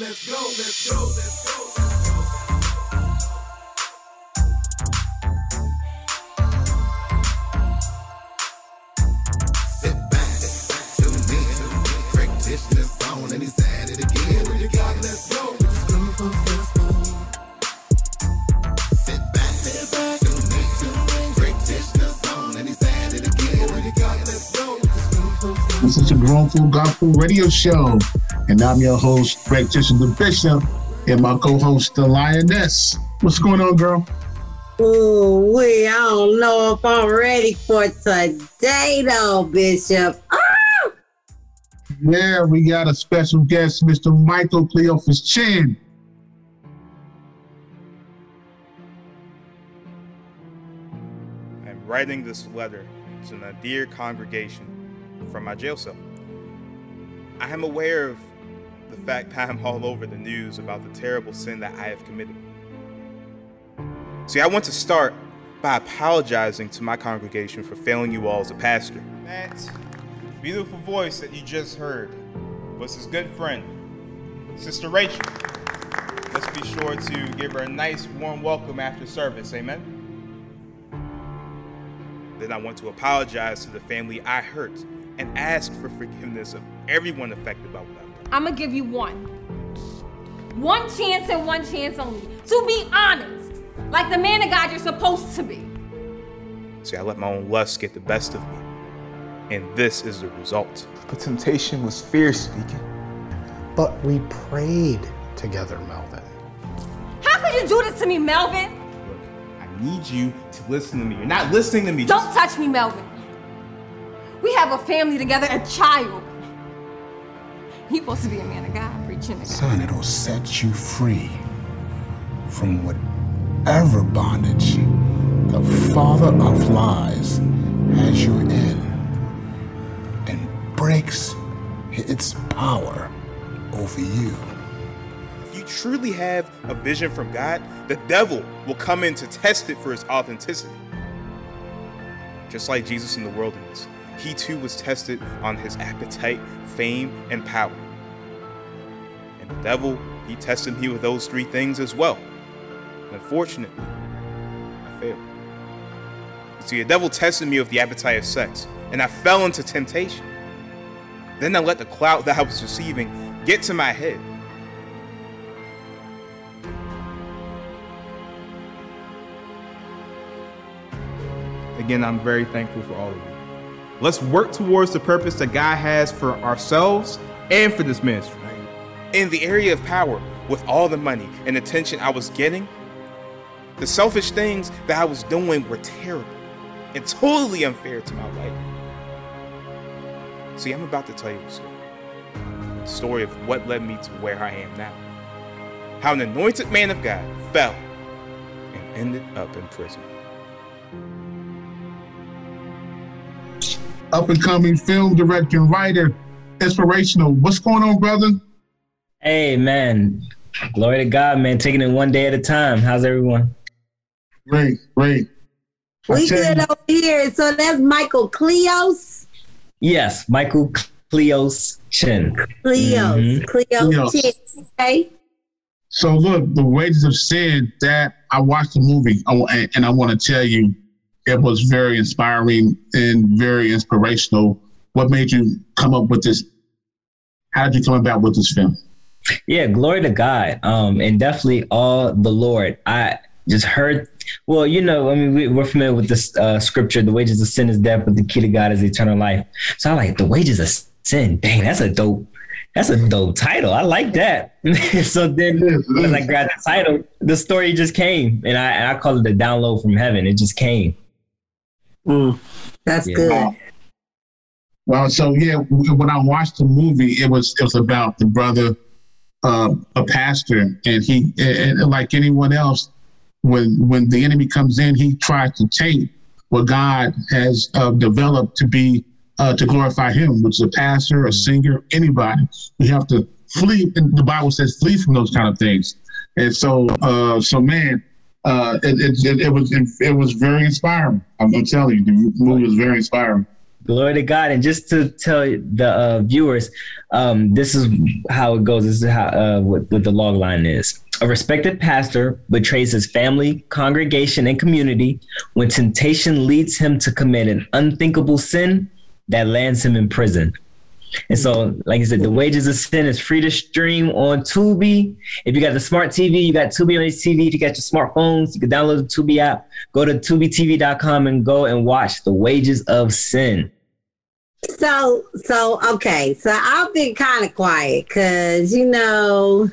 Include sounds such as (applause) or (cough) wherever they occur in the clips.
Let's go, let's go, let's go. Sit back, tune in. Frank Tish this and he's at it again. What you got? Let's go. Sit back, tune in. Frank Tish this and he's at it again. What you got? Let's go. This is a Grown Folk Gospel Radio Show, and I'm your host, Greg Tishon the Bishop, and my co-host, the Lioness. What's going on, girl? Ooh, we I don't know if I'm ready for today though, Bishop. Ah! Yeah, we got a special guest, Mr. Michael Cleophas Chin. I'm writing this letter to my dear congregation from my jail cell. I am aware of the fact that I'm (laughs) all over the news about the terrible sin that I have committed. See, I want to start by apologizing to my congregation for failing you all as a pastor. That beautiful voice that you just heard was his good friend, Sister Rachel. Let's be sure to give her a nice warm welcome after service. Amen. Then I want to apologize to the family I hurt and ask for forgiveness of everyone affected by what done. I'm gonna give you one. One chance and one chance only. To be honest, like the man of God you're supposed to be. See, I let my own lust get the best of me. And this is the result. The temptation was fierce speaking. But we prayed together, Melvin. How could you do this to me, Melvin? Look, I need you to listen to me. You're not listening to me. Don't touch me, Melvin. We have a family together, a child. You're supposed to be a man of God, preaching to God. Son, it'll set you free from whatever bondage the father of lies has you in and breaks its power over you. If you truly have a vision from God, the devil will come in to test it for its authenticity. Just like Jesus in the wilderness, he too was tested on his appetite, fame, and power. And the devil, he tested me with those three things as well. Unfortunately, I failed. You see, the devil tested me with the appetite of sex, and I fell into temptation. Then I let the clout that I was receiving get to my head. Again, I'm very thankful for all of you. Let's work towards the purpose that God has for ourselves and for this ministry. In the area of power, with all the money and attention I was getting, the selfish things that I was doing were terrible and totally unfair to my wife. See, I'm about to tell you a story. The story of what led me to where I am now. How an anointed man of God fell and ended up in prison. Up and coming film director and writer, inspirational. What's going on, brother? Hey man, glory to God, man. Taking it one day at a time. How's everyone? Great, great. We tell good you- over here. So that's Michael Kleos. Yes, Michael Kleos Chin. Kleos. Mhm. Kleos. Kleos. Chin, Okay. So look, the wages of sin. That I watched the movie, I wa- and and I want to tell you, it was very inspiring and very inspirational. What made you come up with this? How did you come about with this film? Yeah, glory to God. Um, and definitely all the Lord. I just heard. Well, you know, I mean, we, we're familiar with this uh, scripture: "The wages of sin is death, but the key to God is eternal life." So I like the wages of sin. Dang, that's a dope. That's a dope title. I like that. (laughs) so then, as I grabbed the title, the story just came, and I and I call it the download from heaven. It just came. That's Yeah. good. Well, so yeah, when I watched the movie, it was it was about the brother, uh, a pastor, and he, and, and like anyone else, when when the enemy comes in, he tries to take what God has uh, developed to be uh, to glorify Him, which is a pastor, a singer, anybody. We have to flee. And the Bible says flee from those kind of things. And so, uh, so man, uh, it, it, it, was it, it was very inspiring. I'm, I'm telling you, the movie was very inspiring. Glory to God. And just to tell the uh, viewers, um, this is how it goes. This is how uh, what, what the log line is. A respected pastor betrays his family, congregation, and community when temptation leads him to commit an unthinkable sin that lands him in prison. And so, like I said, the wages of sin is free to stream on Tubi. If you got the smart TV, you got Tubi on your TV. If you got your smartphones, you can download the Tubi app. Go to tubitv.com and go and watch The Wages of Sin. So, so okay. So I've been kind of quiet because you know,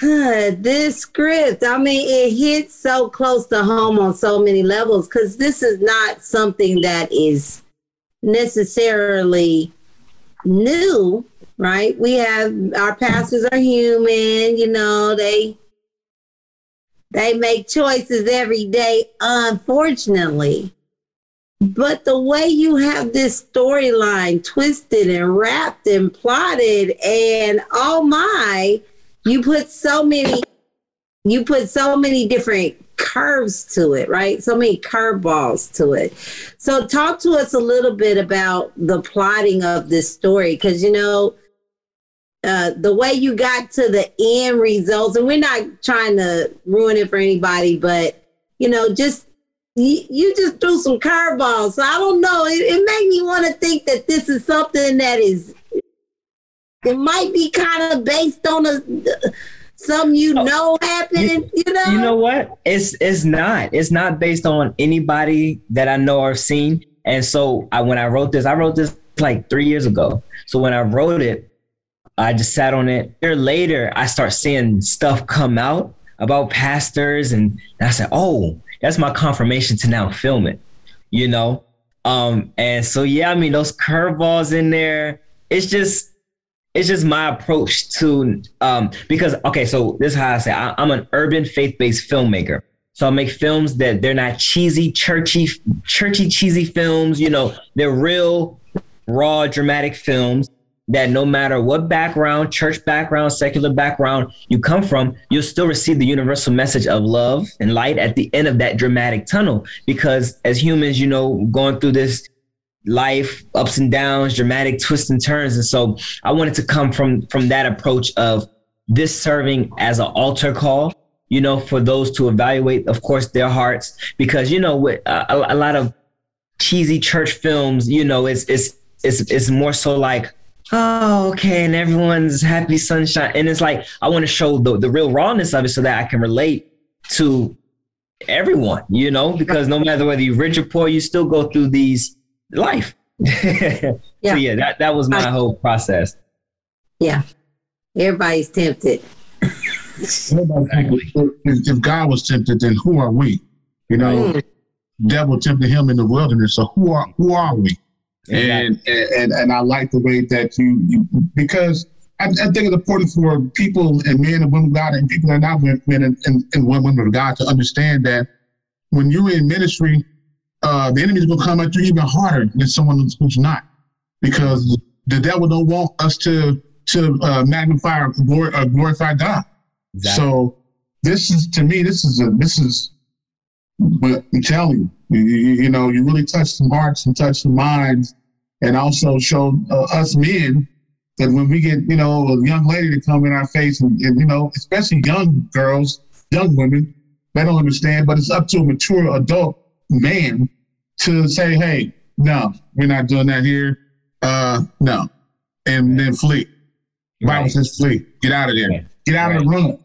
this script. I mean, it hits so close to home on so many levels because this is not something that is necessarily new, right? We have our pastors are human. You know, they they make choices every day. Unfortunately. But the way you have this storyline twisted and wrapped and plotted, and oh my, you put so many, you put so many different curves to it, right? So many curveballs to it. So talk to us a little bit about the plotting of this story, because you know, uh, the way you got to the end results, and we're not trying to ruin it for anybody, but you know, just you, just threw some curveballs. So I don't know. It, it made me want to think that this is something that is, it might be kind of based on a something you know happening. You, know. You know what? It's it's not. It's not based on anybody that I know or seen. And so I, when I wrote this, I wrote this like three years ago. So when I wrote it, I just sat on it. A year later, I start seeing stuff come out about pastors, and I said, "Oh, that's my confirmation to now film it." You know, um, and so yeah, I mean those curveballs in there. It's just it's just my approach to um because okay, so this is how I say I, I'm an urban faith-based filmmaker. So I make films that they're not cheesy, churchy, churchy, cheesy films. You know, they're real, raw, dramatic films that no matter what background, church background, secular background you come from, you'll still receive the universal message of love and light at the end of that dramatic tunnel. Because as humans, you know, going through this life ups and downs, dramatic twists and turns. And so I wanted to come from from that approach of this serving as an altar call, you know, for those to evaluate, of course, their hearts, because you know, with uh, a, a lot of cheesy church films, you know, it's it's it's it's more so like oh, okay, and everyone's happy sunshine. And it's like, I want to show the, the real rawness of it so that I can relate to everyone, you know, because no matter whether you're rich or poor, you still go through these life. (laughs) yeah. So yeah, that, that was my whole process. Yeah. Everybody's tempted. Everybody think if, if God was tempted, then who are we? You know, Mm. devil tempted him in the wilderness. So who are who are we? And, and and I like the way that you, you because I, I think it's important for people and men and women of God and people that are not men and, and, and women of God to understand that when you're in ministry, uh, the enemy's gonna come at you even harder than someone who's, not, because the devil don't want us to to uh, magnify or glor- uh, glorify God. So this is to me, this is a this is what I'm telling you. You, you, you know, you really touch some hearts and touch some minds, and also show uh, us men that when we get you know a young lady to come in our face, and, and you know, especially young girls, young women, they don't understand. But it's up to a mature adult man to say, "Hey, no, we're not doing that here. Uh, no," and then flee. Bible says flee. Get out of there. Get out of the room.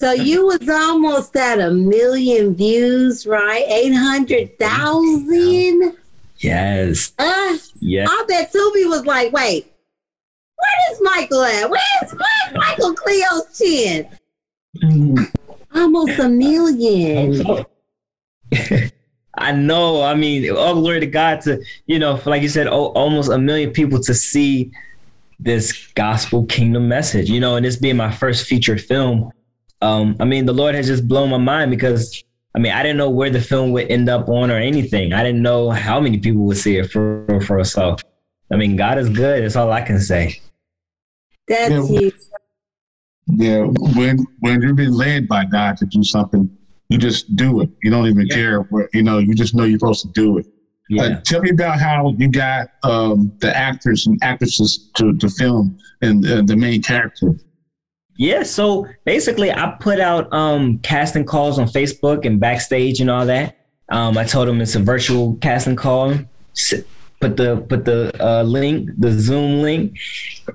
So you was almost at a million views, right? 800,000? Yes. Uh, Yeah. I bet Tubi was like, wait, where is Michael at? Where's, where's Michael Kleos Chin? Almost a million. (laughs) (laughs) I know. I mean, all glory to God to, you know, for like you said, oh, almost a million people to see this gospel kingdom message, you know, and this being my first feature film. Um, I mean, the Lord has just blown my mind because I mean, I didn't know where the film would end up on or anything. I didn't know how many people would see it for for so. I mean, God is good. That's all I can say. That's Yeah. huge. Yeah, when when you're being led by God to do something, you just do it. You don't even care where you know. You just know you're supposed to do it. Yeah. Uh, tell me about how you got um, the actors and actresses to, to film and uh, the main character. Yeah, so basically, I put out um, casting calls on Facebook and backstage and all that. Um, I told them it's a virtual casting call. Put the put the uh, link, the Zoom link.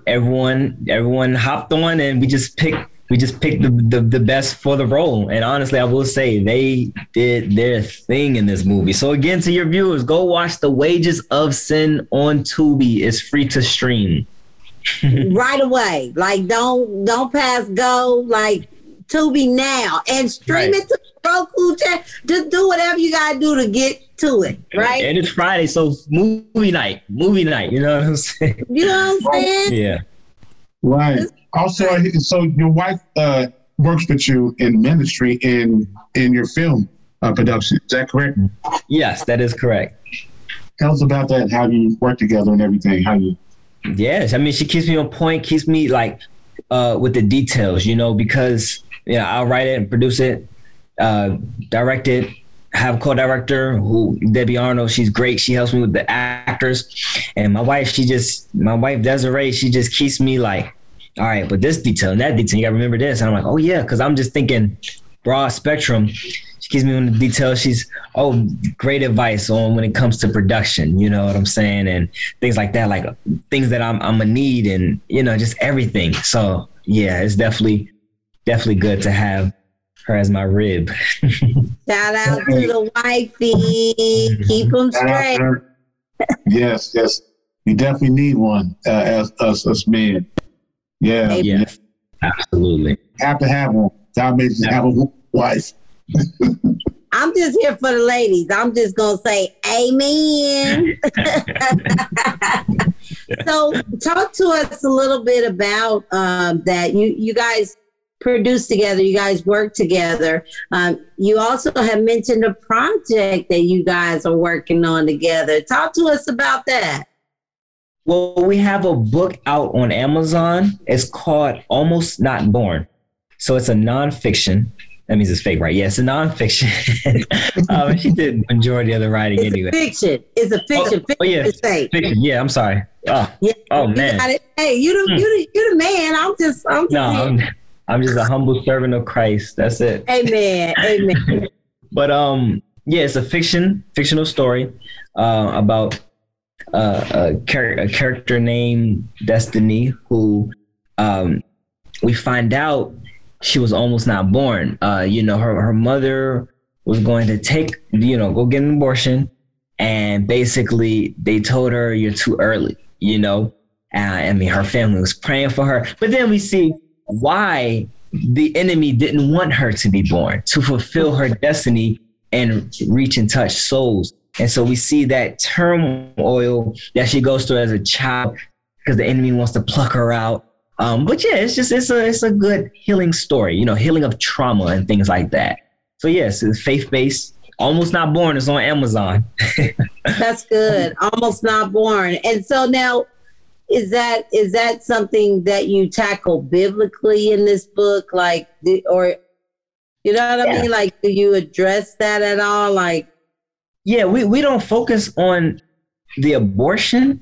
Everyone everyone hopped on, and we just picked we just picked the, the the best for the role. And honestly, I will say they did their thing in this movie. So again, to your viewers, go watch The Wages of Sin on Tubi. It's free to stream. (laughs) right away. Like don't don't pass go. Like Tubi now and stream Right. it to Roku. Channel. Just do whatever you gotta do to get to it. Right? And it's Friday, so movie night, movie night. You know what I'm saying? You know what I'm (laughs) saying? Yeah. Right. Also, so your wife uh, works with you in ministry in in your film uh, production. Is that correct? Yes, that is correct. Tell us about that. How you work together and everything. How you? Yes, I mean she keeps me on point, keeps me like uh with the details, you know, because you know I'll write it and produce it, uh, direct it, have a co-director who Debbie Arnold. She's great. She helps me with the actors, and my wife. She just my wife Desiree. She just keeps me like, all right, but this detail and that detail, you got to remember this. And I'm like, oh yeah, because I'm just thinking broad spectrum. She keeps me on the details. She's oh great advice on when it comes to production. You know what I'm saying, and things like that, like things that I'm I'm a need, and you know just everything. So yeah, it's definitely definitely good to have her as my rib. (laughs) Shout out to the wifey. Keep them straight. To her. yes, yes. You definitely need one uh, as us as men. Yeah, Hey, yeah, absolutely. have to have one. God made you have a wife. (laughs) I'm just here for the ladies. I'm just gonna say amen. (laughs) (laughs) so talk to us a little bit about um, that. You you guys produce together. You guys work together. Um, you also have mentioned a project that you guys are working on together. Talk to us about that. Well, we have a book out on Amazon. It's called Almost Not Born. So it's a nonfiction. That means it's fake, right? Yeah, it's a nonfiction. (laughs) um, she did the majority of the writing It's anyway. a fiction. It's a fiction. Oh, oh, yeah. Fiction is fake. Fiction. Yeah, I'm sorry. Oh, Yeah. oh man. Hey, you the, Hmm. you the you the man. I'm just I'm just No. (laughs) I'm, just a humble servant of Christ. That's it. Amen. (laughs) Amen. But um, yeah, it's a fiction, fictional story uh, about uh, a, char- a character named Destiny who um, we find out she was almost not born. Uh, you know, her her mother was going to take, you know, go get an abortion, and basically they told her you're too early. You know, uh, I mean, her family was praying for her, but then we see why the enemy didn't want her to be born to fulfill her destiny and reach and touch souls. And so we see that turmoil that she goes through as a child because the enemy wants to pluck her out. Um, but yeah, it's just it's a it's a good healing story, you know, healing of trauma and things like that. So yes, it's faith based. Almost not born is on Amazon. (laughs) That's good. Almost not born. And so now is that is that something that you tackle biblically in this book like or you know what I mean like do you address that at all like Yeah, we, we don't focus on the abortion,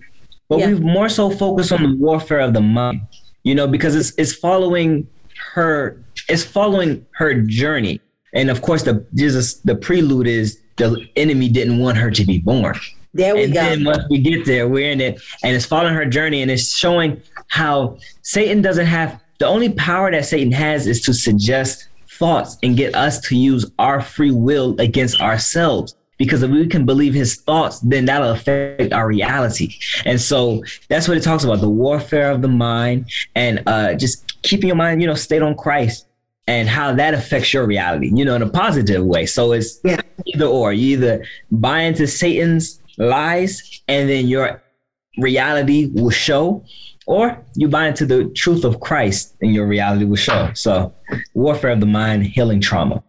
but Yeah. we more so focus on the warfare of the mind, you know, because it's it's following her it's following her journey. And of course the Jesus the prelude is the enemy didn't want her to be born. There we and go. then once we get there, we're in it, and it's following her journey, and it's showing how Satan doesn't have the only power that Satan has is to suggest thoughts and get us to use our free will against ourselves. Because if we can believe his thoughts, then that'll affect our reality. And so that's what it talks about the warfare of the mind and uh, just keeping your mind, you know, stayed on Christ and how that affects your reality, you know, in a positive way. So it's Yeah. either or. You either buy into Satan's lies and then your reality will show, or you buy into the truth of Christ and your reality will show. So, warfare of the mind, healing trauma.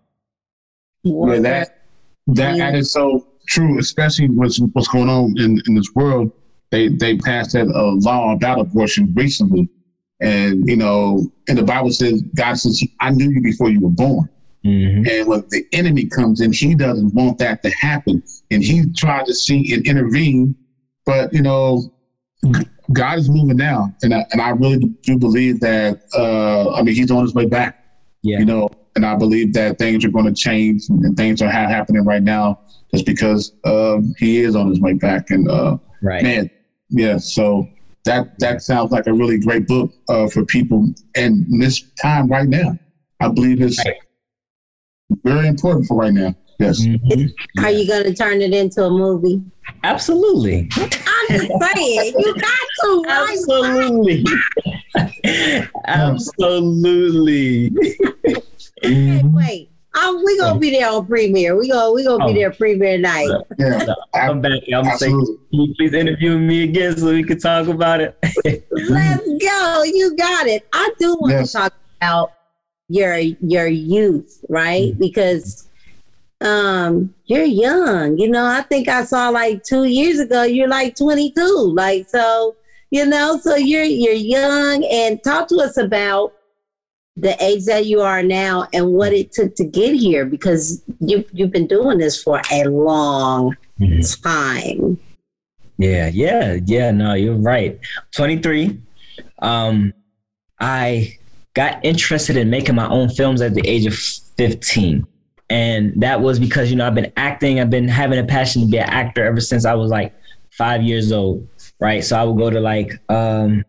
Yeah, that that that is so true, especially what's what's going on in, in this world. They they passed that uh, law about abortion recently, and you know, and the Bible says God says, "I knew you before you were born." Mhm. And when the enemy comes in, he doesn't want that to happen. And he tried to see and intervene. But, you know, God is moving now. And I, and I really do believe that, uh, I mean, he's on his way back, Yeah. you know, and I believe that things are going to change and things are ha- happening right now just because um, he is on his way back. And, uh, right. man, yeah, so that that sounds like a really great book uh, for people. And this time right now, I believe it's Right. Very important for right now. Yes. Mhm. Are you going to turn it into a movie? Absolutely. I'm just saying, you got to. Absolutely. (laughs) Absolutely. Hey, wait. Um, we gonna be there on premiere. We gonna we gonna Oh. be there premiere night. Yeah. I'm back. I'm gonna say, can Absolutely. you please interview me again so we can talk about it? (laughs) Let's go. You got it. I do want Yes. to talk about your your youth, right? Because um you're young. You know, I think I saw like two years ago you're like 22. Like so, you know, so you're you're young and talk to us about the age that you are now and what it took to get here because you you've been doing this for a long time. Yeah, yeah, yeah. No, you're right. 23. Um, I got interested in making my own films at the age of 15. And that was because, you know, I've been acting, I've been having a passion to be an actor ever since I was like five years old. Right. So I would go to like um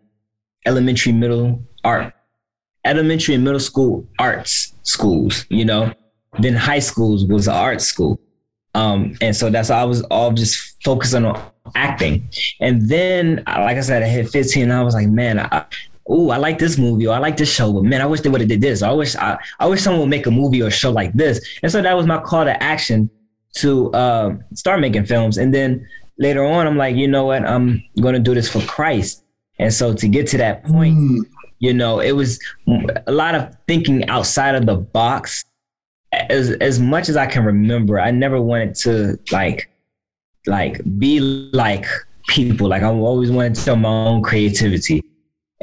elementary, middle art, elementary and middle school arts schools, you know. Then high schools was an art school. Um, and so that's I was all just focusing on acting. And then, like I said, I hit 15 and I was like, man, I, ooh, I like this movie or I like this show, but man, I wish they would have did this. I wish I, I wish someone would make a movie or a show like this. And so that was my call to action to uh, start making films. And then later on, I'm like, you know what? I'm going to do this for Christ. And so to get to that point, Mm, you know, it was a lot of thinking outside of the box. As as much as I can remember, I never wanted to like like be like people. Like I always wanted to tell my own creativity.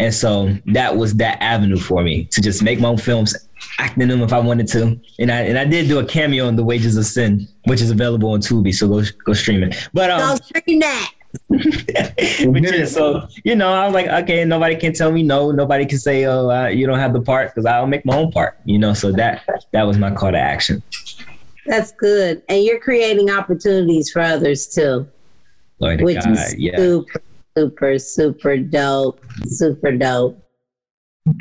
And so that was that avenue for me to just make my own films, act in them if I wanted to. And I and I did do a cameo in The Wages of Sin, which is available on Tubi. So go go stream it. But um, Go stream that. (laughs) yeah, so you know, I was like, okay, nobody can tell me no. Nobody can say, oh, uh, you don't have the part because I'll make my own part. You know, so that that was my call to action. That's good. And you're creating opportunities for others too, to which God. is Yeah. super, super, super dope. Super dope.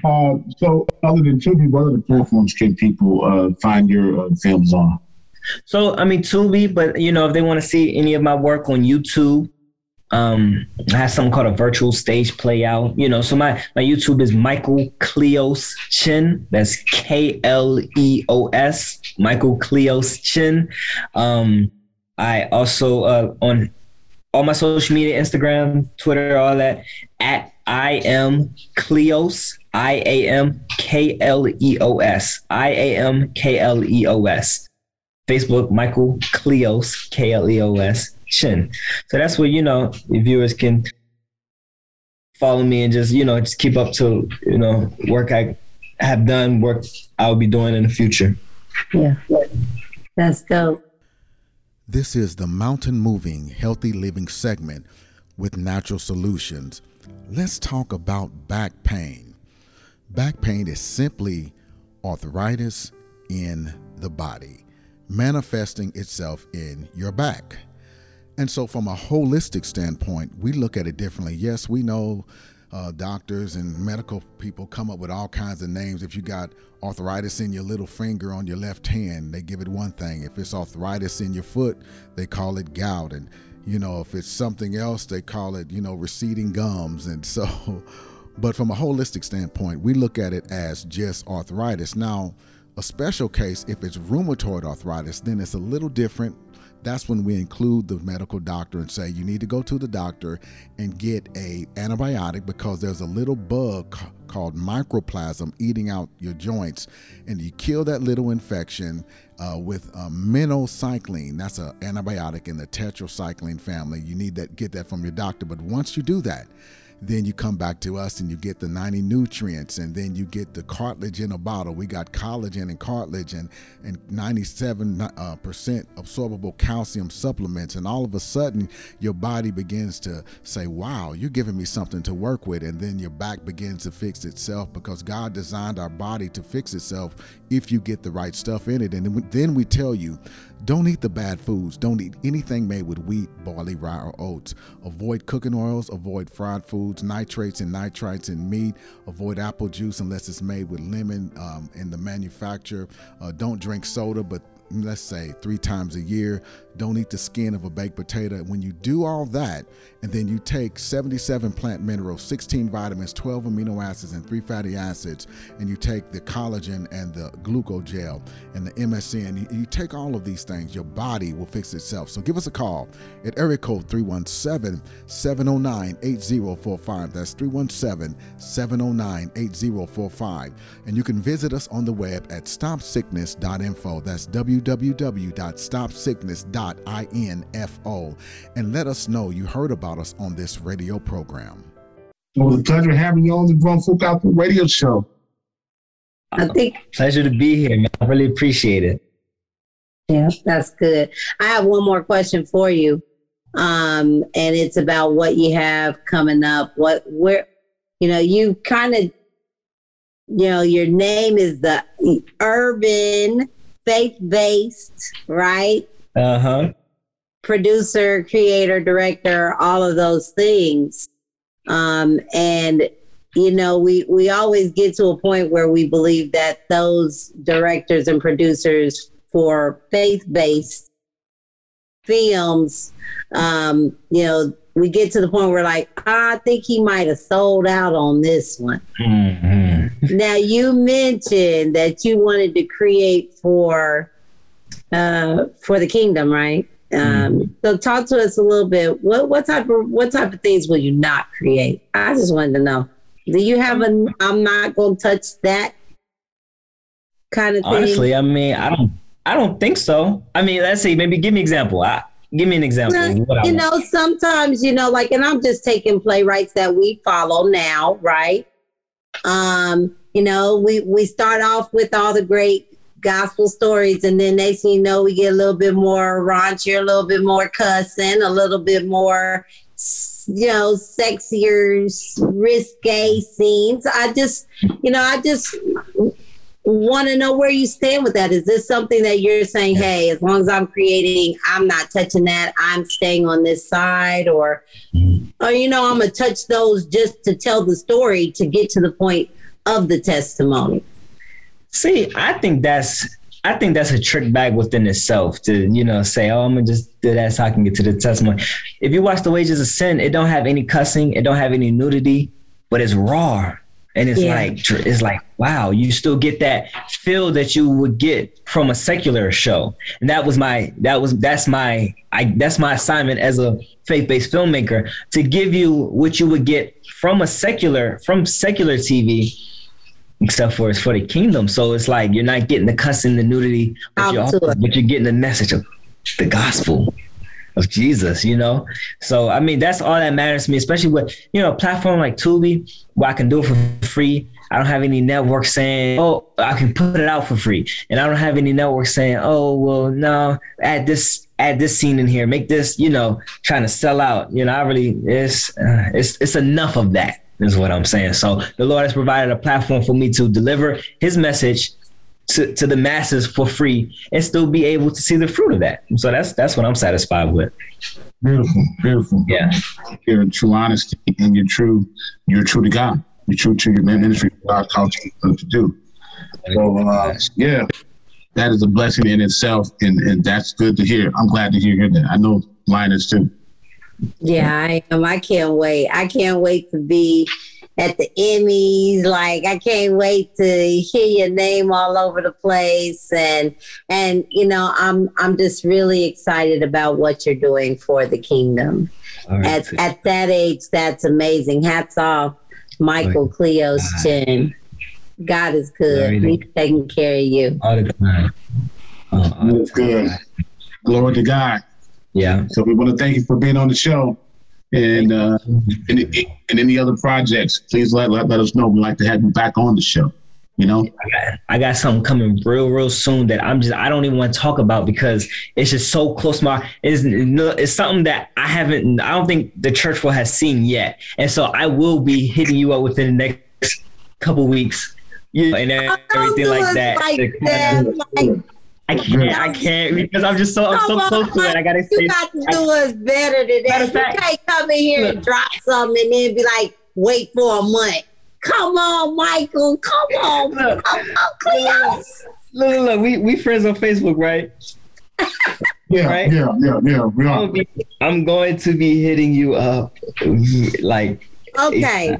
uh, so, other than Tubi, what other platforms can people uh, find your uh, films on? So I mean, Tubi, but you know, if they want to see any of my work on YouTube, um, I have something called a virtual stage play out. You know, so my my YouTube is Michael Kleos Chin. That's K L E O S. Michael Kleos Chin. Um, I also uh, on all my social media, Instagram, Twitter, all that at I am Kleos. I A M K L E O S. I A M K L E O S. Facebook, Michael Kleos, K L E O S, Shin. So that's where, you know, viewers can follow me and just, you know, just keep up to, you know, work I have done, work I'll be doing in the future. Yeah. That's dope. This is the Mountain Moving Healthy Living segment with Natural Solutions. Let's talk about back pain. Back pain is simply arthritis in the body, manifesting itself in your back. And so, from a holistic standpoint, we look at it differently. Yes, we know uh, doctors and medical people come up with all kinds of names. If you got arthritis in your little finger on your left hand, they give it one thing. If it's arthritis in your foot, they call it gout. And, you know, if it's something else, they call it, you know, receding gums. And so, (laughs) but from a holistic standpoint, we look at it as just arthritis. Now, a special case, if it's rheumatoid arthritis, then it's a little different that's when we include the medical doctor and say you need to go to the doctor and get a antibiotic because there's a little bug called mycoplasma eating out your joints and you kill that little infection uh, with uh, minocycline. That's an antibiotic in the tetracycline family. You need that get that from your doctor. But once you do that then you come back to us and you get the 90 nutrients and then you get the cartilage in a bottle. We got collagen and cartilage and and 97 uh, percent absorbable calcium supplements. And all of a sudden your body begins to say wow you're giving me something to work with. And then your back begins to fix itself because god designed our body to fix itself if you get the right stuff in it and then we tell you don't eat the bad foods. Don't eat anything made with wheat, barley, rye, or oats. Avoid cooking oils. Avoid fried foods, nitrates and nitrites in meat. Avoid apple juice unless it's made with lemon um, in the manufacturer. Uh, don't drink soda, but let's say three times a year. Don't eat the skin of a baked potato. When you do all that, and then you take 77 plant minerals, 16 vitamins, 12 amino acids, and three fatty acids, and you take the collagen and the glucogel and the MSM, you, you take all of these things, your body will fix itself. So give us a call at area code 317 709 8045. That's 317 709 8045. And you can visit us on the web at stopsickness.info. That's www.stopsickness.info. And let us know you heard about us on this radio program. It was a pleasure having you on the Grown Folk Outfit radio show. I think Pleasure to be here, man. I really appreciate it. Yeah, that's good. I have one more question for you. Um, and it's about what you have coming up. What where you know, you kind of you know, your name is the urban faith-based, right? Uh-huh. Producer, creator, director, all of those things. Um, and you know, we we always get to a point where we believe that those directors and producers for faith-based films, um, you know, we get to the point where like, I think he might have sold out on this one. Mhm. Now you mentioned that you wanted to create for uh for the kingdom, right? Um so talk to us a little bit. What what type of what type of things will you not create? I just wanted to know. Do you have a I'm not gonna touch that kind of thing? Honestly, I mean, I don't I don't think so. I mean, let's see, maybe give me an example. I, give me an example. of what I you know, sometimes, you know, like, and I'm just taking playwrights that we follow now, right? Um, you know, we we start off with all the great gospel stories, and then next thing you know, we get a little bit more raunchy, a little bit more cussing, a little bit more, you know, sexier, risque scenes. I just, you know, I just want to know where you stand with that. Is this something that you're saying, hey, as long as I'm creating, I'm not touching that, I'm staying on this side, or, mm-hmm. or you know, I'm gonna touch those just to tell the story to get to the point of the testimony. See, I think that's I think that's a trick bag within itself to, you know, say, oh, I'm gonna just do that so I can get to the testimony. If you watch The Wages of Sin, it don't have any cussing, it don't have any nudity, but it's raw. And it's Yeah. like it's like, wow, you still get that feel that you would get from a secular show. And that was my that was that's my I that's my assignment as a faith-based filmmaker to give you what you would get from a secular from secular TV except for it's for the kingdom. So it's like you're not getting the cussing, the nudity, but you're, also, but you're getting the message of the gospel of Jesus, you know? So, I mean, that's all that matters to me, especially with, you know, a platform like Tubi, where I can do it for free. I don't have any network saying, oh, I can put it out for free. And I don't have any network saying, oh, well, no, add this, add this scene in here, make this, you know, trying to sell out. You know, I really, it's, uh, it's, it's enough of that is what I'm saying. So the Lord has provided a platform for me to deliver his message to, to the masses for free and still be able to see the fruit of that. So that's that's what I'm satisfied with. Beautiful, beautiful. Yeah. Your true honesty and you're true, you're true to God. You're true to your ministry God called you to do. So uh, yeah, that is a blessing in itself, and, and that's good to hear. I'm glad to hear that. I know mine is too. Yeah, I am. I can't wait. I can't wait to be at the Emmys. Like I can't wait to hear your name all over the place and and you know, I'm I'm just really excited about what you're doing for the kingdom. All right. At at that age, that's amazing. Hats off, Michael Kleos Chin. God is good. Alrighty. He's taking care of you. all the time. Oh, all the That's good. time. Glory to God. Yeah. So we want to thank you for being on the show. And uh, and, and any other projects, please let, let let us know. We'd like to have you back on the show. You know, I got, I got something coming real, real soon that I'm just I don't even want to talk about because it's just so close my it's it's something that I haven't I don't think the church will have seen yet, and so I will be hitting you up within the next couple weeks, you know, and everything like that. like that. Like, I can't, I can't because I'm just so I'm so close to it. I gotta you say, got to do us better than Matter that. You fact- can't come in here and drop something and then be like, wait for a month. Come on, Michael. Come on. Look. Come on, Kleos. look, look, look, we we friends on Facebook, right? (laughs) yeah, Right. yeah, yeah, yeah. We I'm, gonna be, I'm going to be hitting you up, like Okay.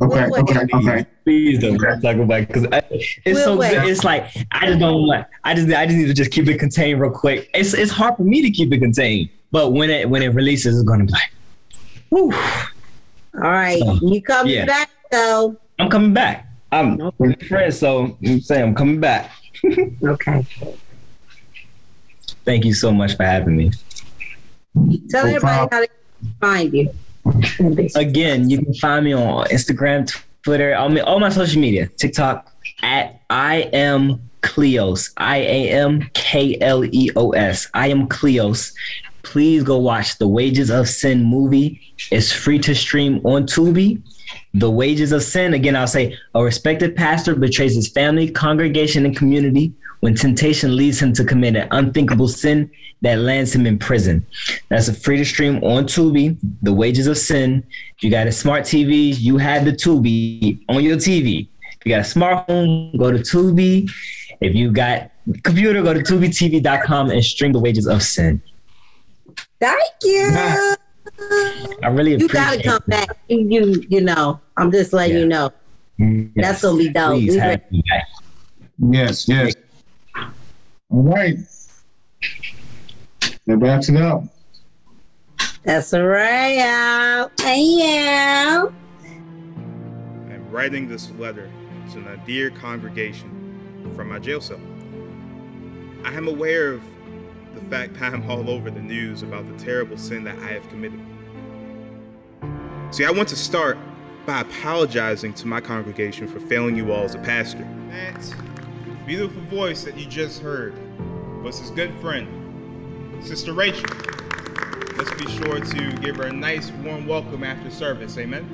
Okay, okay, okay. Please don't talk about because it's We'll so wait. good. It's like I just don't want. I just I just need to just keep it contained real quick. It's it's hard for me to keep it contained, but when it when it releases, it's gonna be like, whew, All right. So, You coming yeah. back though. I'm coming back. I'm friends, so I'm saying I'm coming back. (laughs) Okay. Thank you so much for having me. Tell No everybody problem. how to find you. Again, you can find me on Instagram, Twitter, I mean all my social media, TikTok at I am Kleos. I A M K L E O S. I am Kleos. Please go watch the Wages of Sin movie. It's free to stream on Tubi. The Wages of Sin, again, I'll say a respected pastor betrays his family, congregation, and community when temptation leads him to commit an unthinkable sin that lands him in prison. That's a free to stream on Tubi, The Wages of Sin. If you got a smart TV, you had the Tubi on your TV. If you got a smartphone, go to Tubi. If you got computer, go to tubitv.com and stream The Wages of Sin. Thank you. I really appreciate it. You gotta come it. back. You, you, you know. I'm just letting Yeah. you know. Yes. That's gonna be dope. Please We have me back. Yes, yes. All right. That wraps it up. That's all right, y'all. Hey, y'all. I'm writing this letter to my dear congregation from my jail cell. I am aware of the fact that I'm all over the news about the terrible sin that I have committed. See, I want to start by apologizing to my congregation for failing you all as a pastor. That beautiful voice that you just heard was his good friend, Sister Rachel. Let's be sure to give her a nice warm welcome after service. Amen.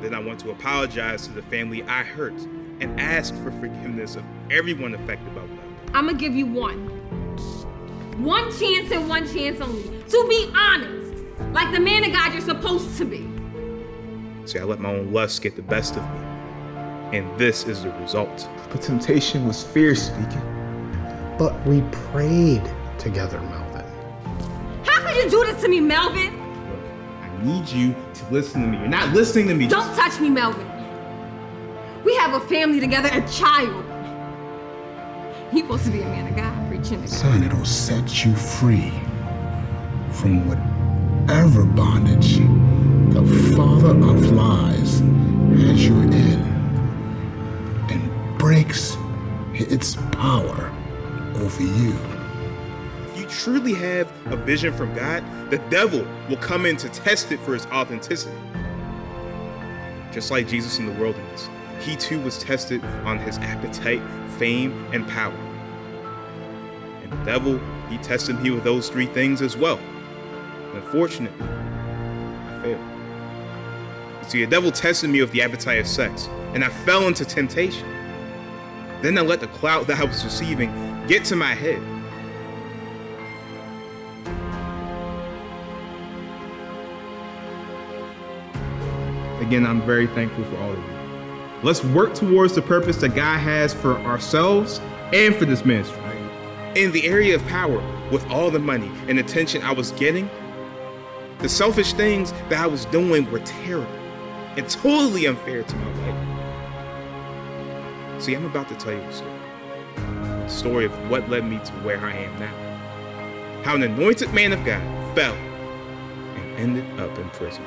Then I want to apologize to the family I hurt and ask for forgiveness of everyone affected by what done. I'm gonna give you one. One chance and one chance only. To be honest, like the man of God you're supposed to be. See, I let my own lust get the best of me. And this is the result. But temptation was fierce, speaking. But we prayed together, Melvin. How could you do this to me, Melvin? I need you to listen to me. You're not listening to me. Don't touch me, Melvin. We have a family together, a child. He's supposed to be a man of God, preaching to God. Son, it'll set you free from whatever bondage the father of lies has you in and breaks its power over you. If you truly have a vision from God, the devil will come in to test it for its authenticity. Just like Jesus in the wilderness, he too was tested on his appetite, fame, and power. And the devil, he tested me with those three things as well. Unfortunately, I failed. See, the devil tested me with the appetite of sex, and I fell into temptation. Then I let the clout that I was receiving get to my head. Again, I'm very thankful for all of you. Let's work towards the purpose that God has for ourselves and for this ministry. In the area of power, with all the money and attention I was getting, the selfish things that I was doing were terrible and totally unfair to my wife. See, I'm about to tell you a story. The story of what led me to where I am now. How an anointed man of God fell and ended up in prison.